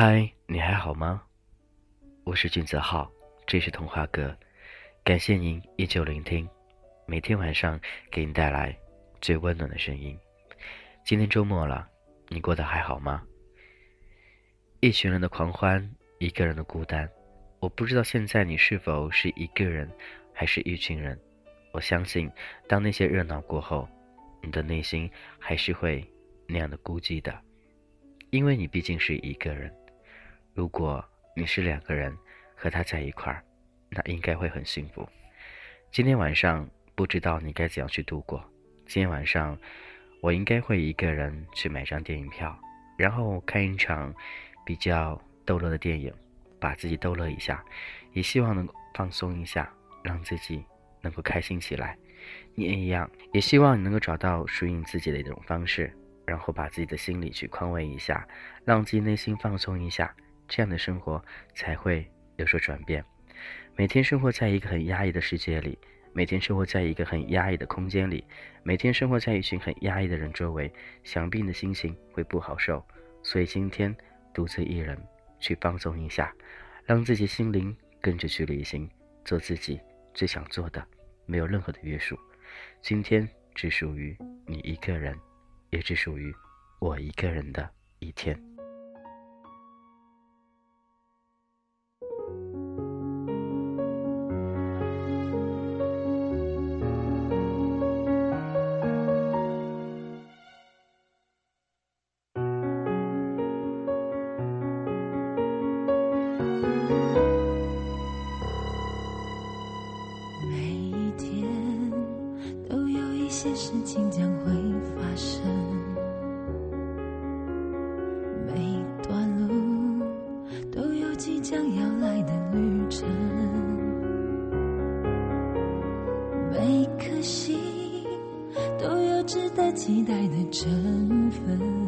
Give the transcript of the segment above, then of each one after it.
嗨，你还好吗？我是俊泽浩，这是童话哥，感谢您依旧聆听，每天晚上给您带来最温暖的声音。今天周末了，你过得还好吗？一群人的狂欢，一个人的孤单。我不知道现在你是否是一个人，还是一群人。我相信，当那些热闹过后，你的内心还是会那样的孤寂的，因为你毕竟是一个人。如果你是两个人和他在一块儿，那应该会很幸福。今天晚上不知道你该怎样去度过。今天晚上我应该会一个人去买张电影票，然后看一场比较逗乐的电影，把自己逗乐一下，也希望能够放松一下，让自己能够开心起来。你也一样，也希望你能够找到属于你自己的一种方式，然后把自己的心里去宽慰一下，让自己内心放松一下。这样的生活才会有所转变。每天生活在一个很压抑的世界里，每天生活在一个很压抑的空间里，每天生活在一群很压抑的人周围，想必你的心情会不好受。所以今天独自一人去放松一下，让自己心灵跟着去旅行，做自己最想做的，没有任何的约束。今天只属于你一个人，也只属于我一个人的一天。期待的成分，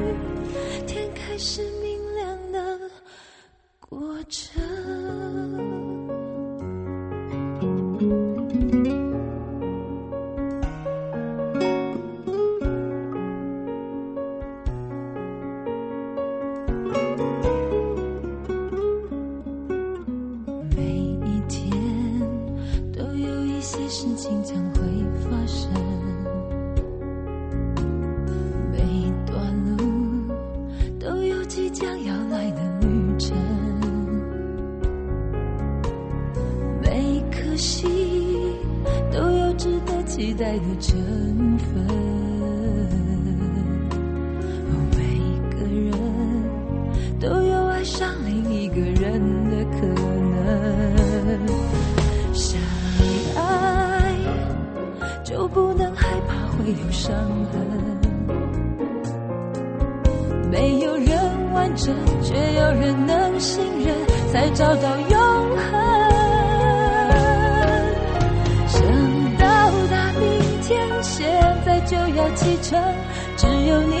爱上另一个人的可能。相爱就不能害怕会有伤痕，没有人完整，却有人能信任，才找到永恒。想到达明天，现在就要启程，只有你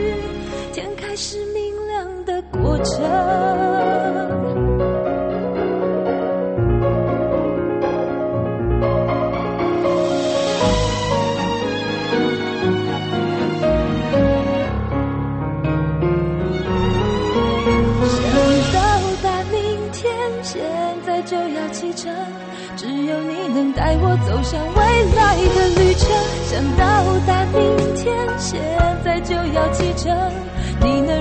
天开始明亮的过程。想到达明天，现有你能带我走向未来的旅程。想到达明天，现在就要启程。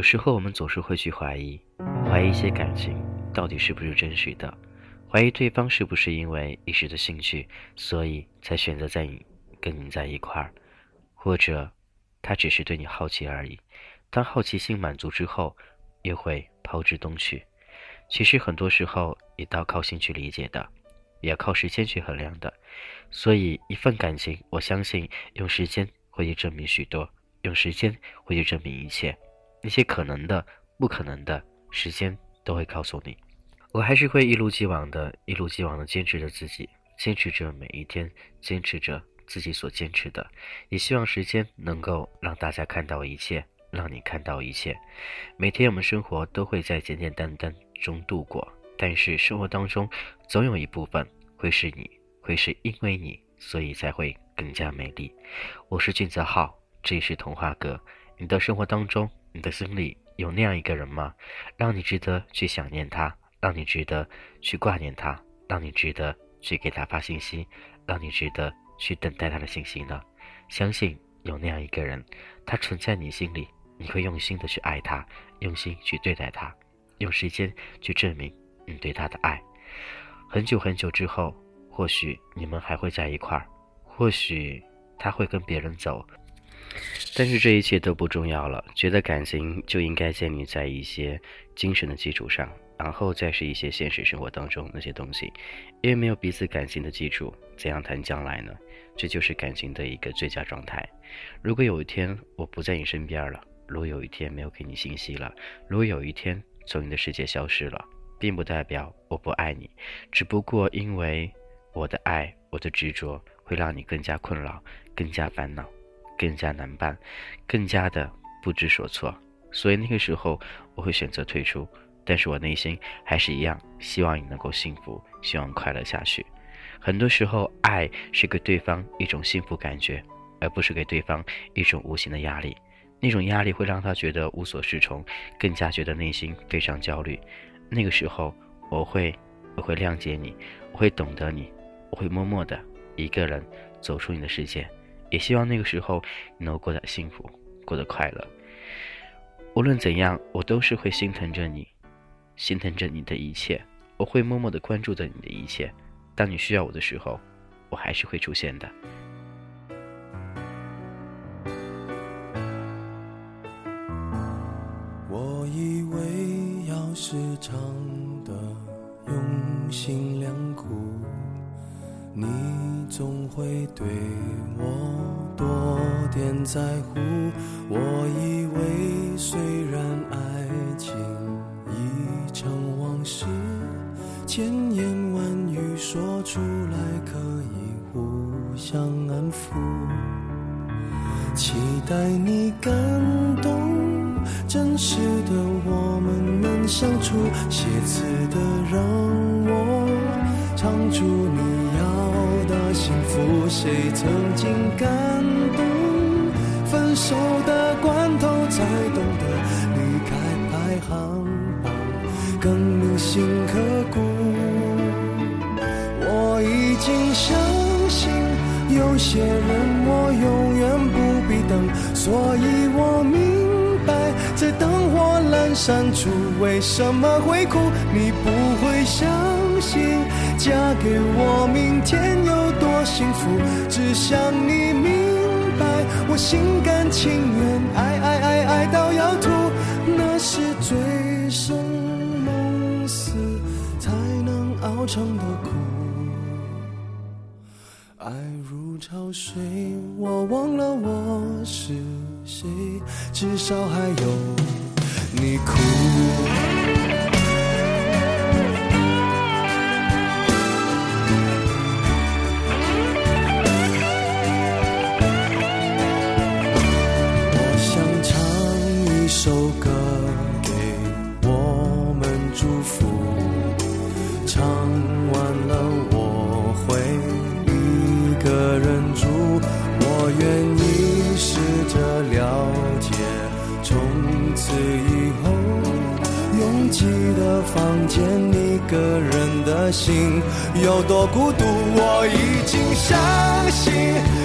有时候我们总是会去怀疑，怀疑一些感情到底是不是真实的，怀疑对方是不是因为一时的兴趣，所以才选择在你跟你在一块儿，或者他只是对你好奇而已。当好奇心满足之后，又会抛之东去。其实很多时候也都要靠心去理解的，也要靠时间去衡量的。所以一份感情，我相信用时间会去证明许多，用时间会去证明一切。那些可能的、不可能的，时间都会告诉你。我还是会一如既往的、一如既往的坚持着自己，坚持着每一天，坚持着自己所坚持的。也希望时间能够让大家看到一切，让你看到一切。每天我们生活都会在简简单单中度过，但是生活当中总有一部分会是你，会是因为你，所以才会更加美丽。我是俊泽浩，这里是童话哥。你的生活当中。你的心里有那样一个人吗？让你值得去想念他，让你值得去挂念他，让你值得去给他发信息，让你值得去等待他的信息呢？相信有那样一个人，他存在你心里，你会用心的去爱他，用心去对待他，用时间去证明你对他的爱。很久很久之后，或许你们还会在一块儿，或许他会跟别人走。但是这一切都不重要了，觉得感情就应该建立在一些精神的基础上，然后再是一些现实生活当中那些东西。因为没有彼此感情的基础，怎样谈将来呢？这就是感情的一个最佳状态。如果有一天我不在你身边了，如果有一天没有给你信息了，如果有一天从你的世界消失了，并不代表我不爱你，只不过因为我的爱，我的执着会让你更加困扰，更加烦恼。更加难办，更加的不知所措，所以那个时候我会选择退出。但是我内心还是一样，希望你能够幸福，希望快乐下去。很多时候，爱是给对方一种幸福感觉，而不是给对方一种无形的压力。那种压力会让他觉得无所适从，更加觉得内心非常焦虑。那个时候，我会，我会谅解你，我会懂得你，我会默默的一个人走出你的世界。也希望那个时候你能过得幸福，过得快乐。无论怎样，我都是会心疼着你，心疼着你的一切。我会默默的关注着你的一切。当你需要我的时候，我还是会出现的。我以为要时常的用心良苦，你总会对我。多点在乎，我以为虽然爱情已成往事，千言万语说出来可以互相安抚，期待你感动，真实的我们能相处，写词的让我唱出你。幸福，谁曾经感动？分手的关头才懂得，离开排行榜更铭心刻骨。我已经相信，有些人我永远不必等，所以我明白，在灯火阑珊处，为什么会哭？你不会想心。嫁给我，明天有多幸福？只想你明白，我心甘情愿，爱爱爱爱到要吐，那是醉生梦死才能熬成的苦。爱如潮水，我忘了我是谁，至少还有你哭。房间，一个人的心有多孤独。我已经相信，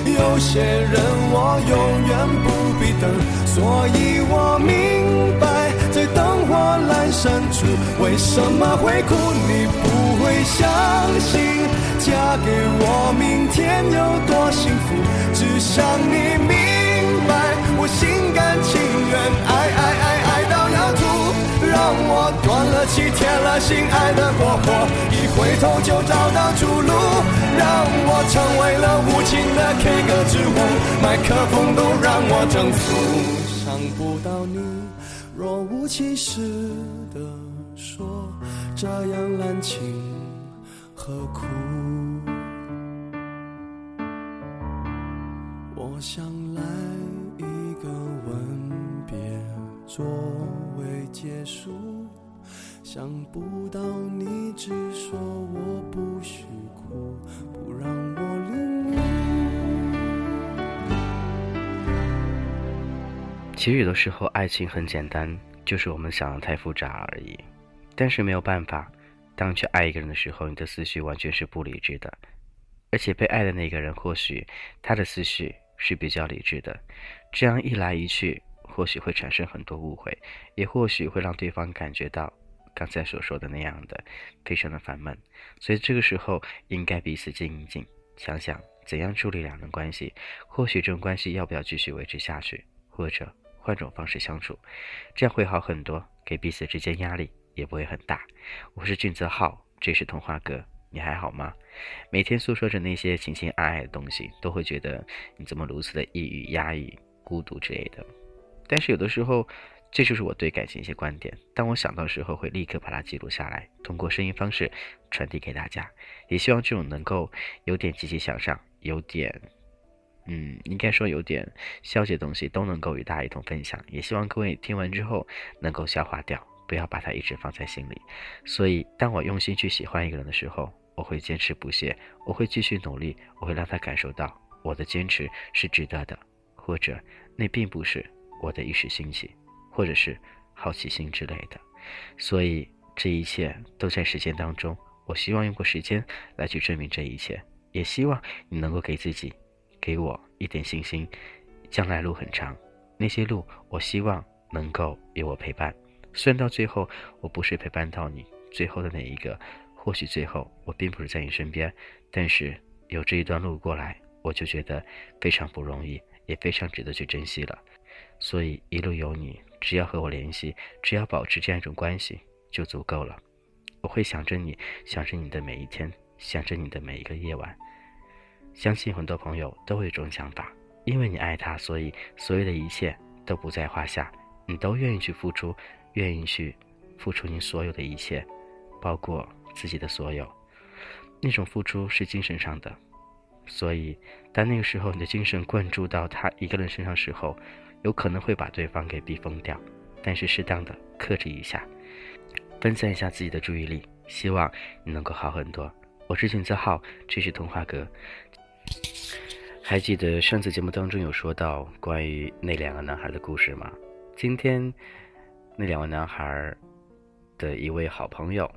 有些人我永远不必等，所以我明白，在灯火阑珊处，为什么会哭？你不会相信，嫁给我，明天有多幸福？只想你明白，我心甘情愿，爱爱爱爱到要吐，让我断了气，铁了心，爱的过火，一回头就找到出路，让我成为了无情的 K 歌之王，麦克风都让我征服，想不到你，若无其事的说，这样滥情何苦？我想作为结束，想不到你只说我不许哭，不让我领悟。其实有的时候，爱情很简单，就是我们想的太复杂而已。但是没有办法，当去爱一个人的时候，你的思绪完全是不理智的，而且被爱的那个人或许他的思绪是比较理智的。这样一来一去，或许会产生很多误会，也或许会让对方感觉到刚才所说的那样的非常的烦闷。所以这个时候应该彼此静一静，想想怎样处理两人关系，或许这种关系要不要继续维持下去，或者换种方式相处，这样会好很多，给彼此之间压力也不会很大。我是俊泽浩，这是童话哥，你还好吗？每天诉说着那些情情爱爱的东西，都会觉得你怎么如此的抑郁、压抑、孤独之类的。但是有的时候，这就是我对感情一些观点。当我想到时候，会立刻把它记录下来，通过声音方式传递给大家。也希望这种能够有点积极向上，有点。嗯，应该说有点消极的东西都能够与大家一同分享，也希望各位听完之后能够消化掉，不要把它一直放在心里。所以，当我用心去喜欢一个人的时候，我会坚持不懈，我会继续努力，我会让他感受到我的坚持是值得的，或者那并不是我的一时兴起，或者是好奇心之类的。所以，这一切都在时间当中。我希望用过时间来去证明这一切，也希望你能够给自己。给我一点信心，将来路很长，那些路我希望能够有我陪伴。虽然到最后我不是陪伴到你最后的那一个，或许最后我并不是在你身边，但是有这一段路过来，我就觉得非常不容易，也非常值得去珍惜了。所以一路有你，只要和我联系，只要保持这样一种关系就足够了。我会想着你，想着你的每一天，想着你的每一个夜晚。相信很多朋友都会有这种想法，因为你爱他，所以所有的一切都不在话下，你都愿意去付出，愿意去付出你所有的一切，包括自己的所有。那种付出是精神上的，所以当那个时候你的精神灌注到他一个人身上时候，有可能会把对方给逼疯掉。但是适当的克制一下，分散一下自己的注意力，希望你能够好很多。我是俊泽浩，这是童话哥。还记得上次节目当中有说到关于那两个男孩的故事吗？今天那两位男孩的一位好朋友，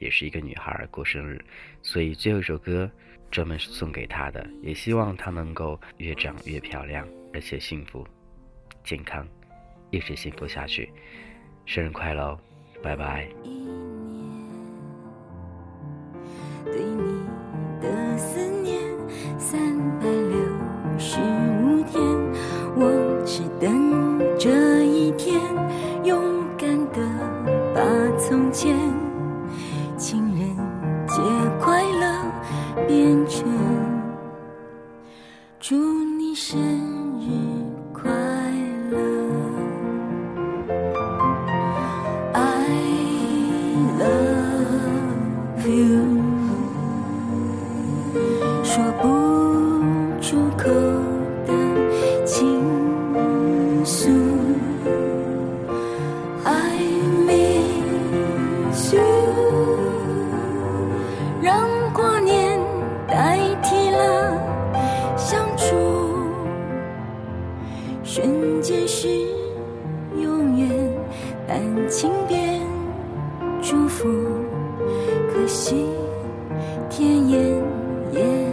也是一个女孩过生日，所以最后一首歌专门是送给她的，也希望她能够越长越漂亮，而且幸福、健康，一直幸福下去。生日快乐，拜拜。you. 甜言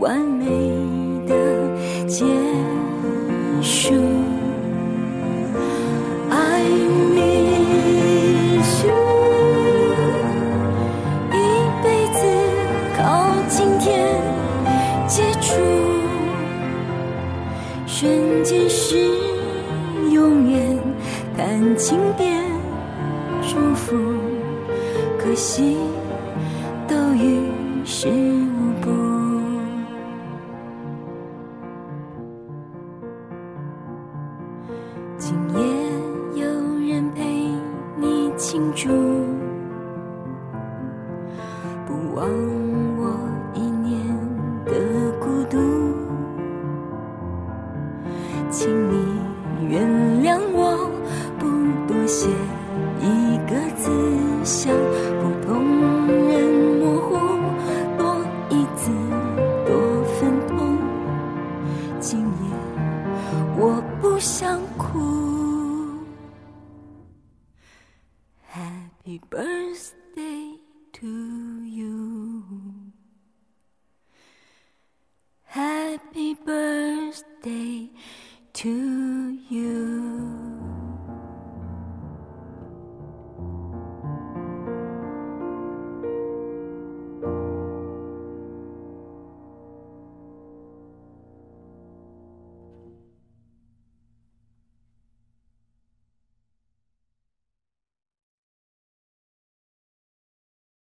完美的结束。I miss you，一辈子靠今天接触，瞬间是永远。感情变今夜有人陪你庆祝，He burst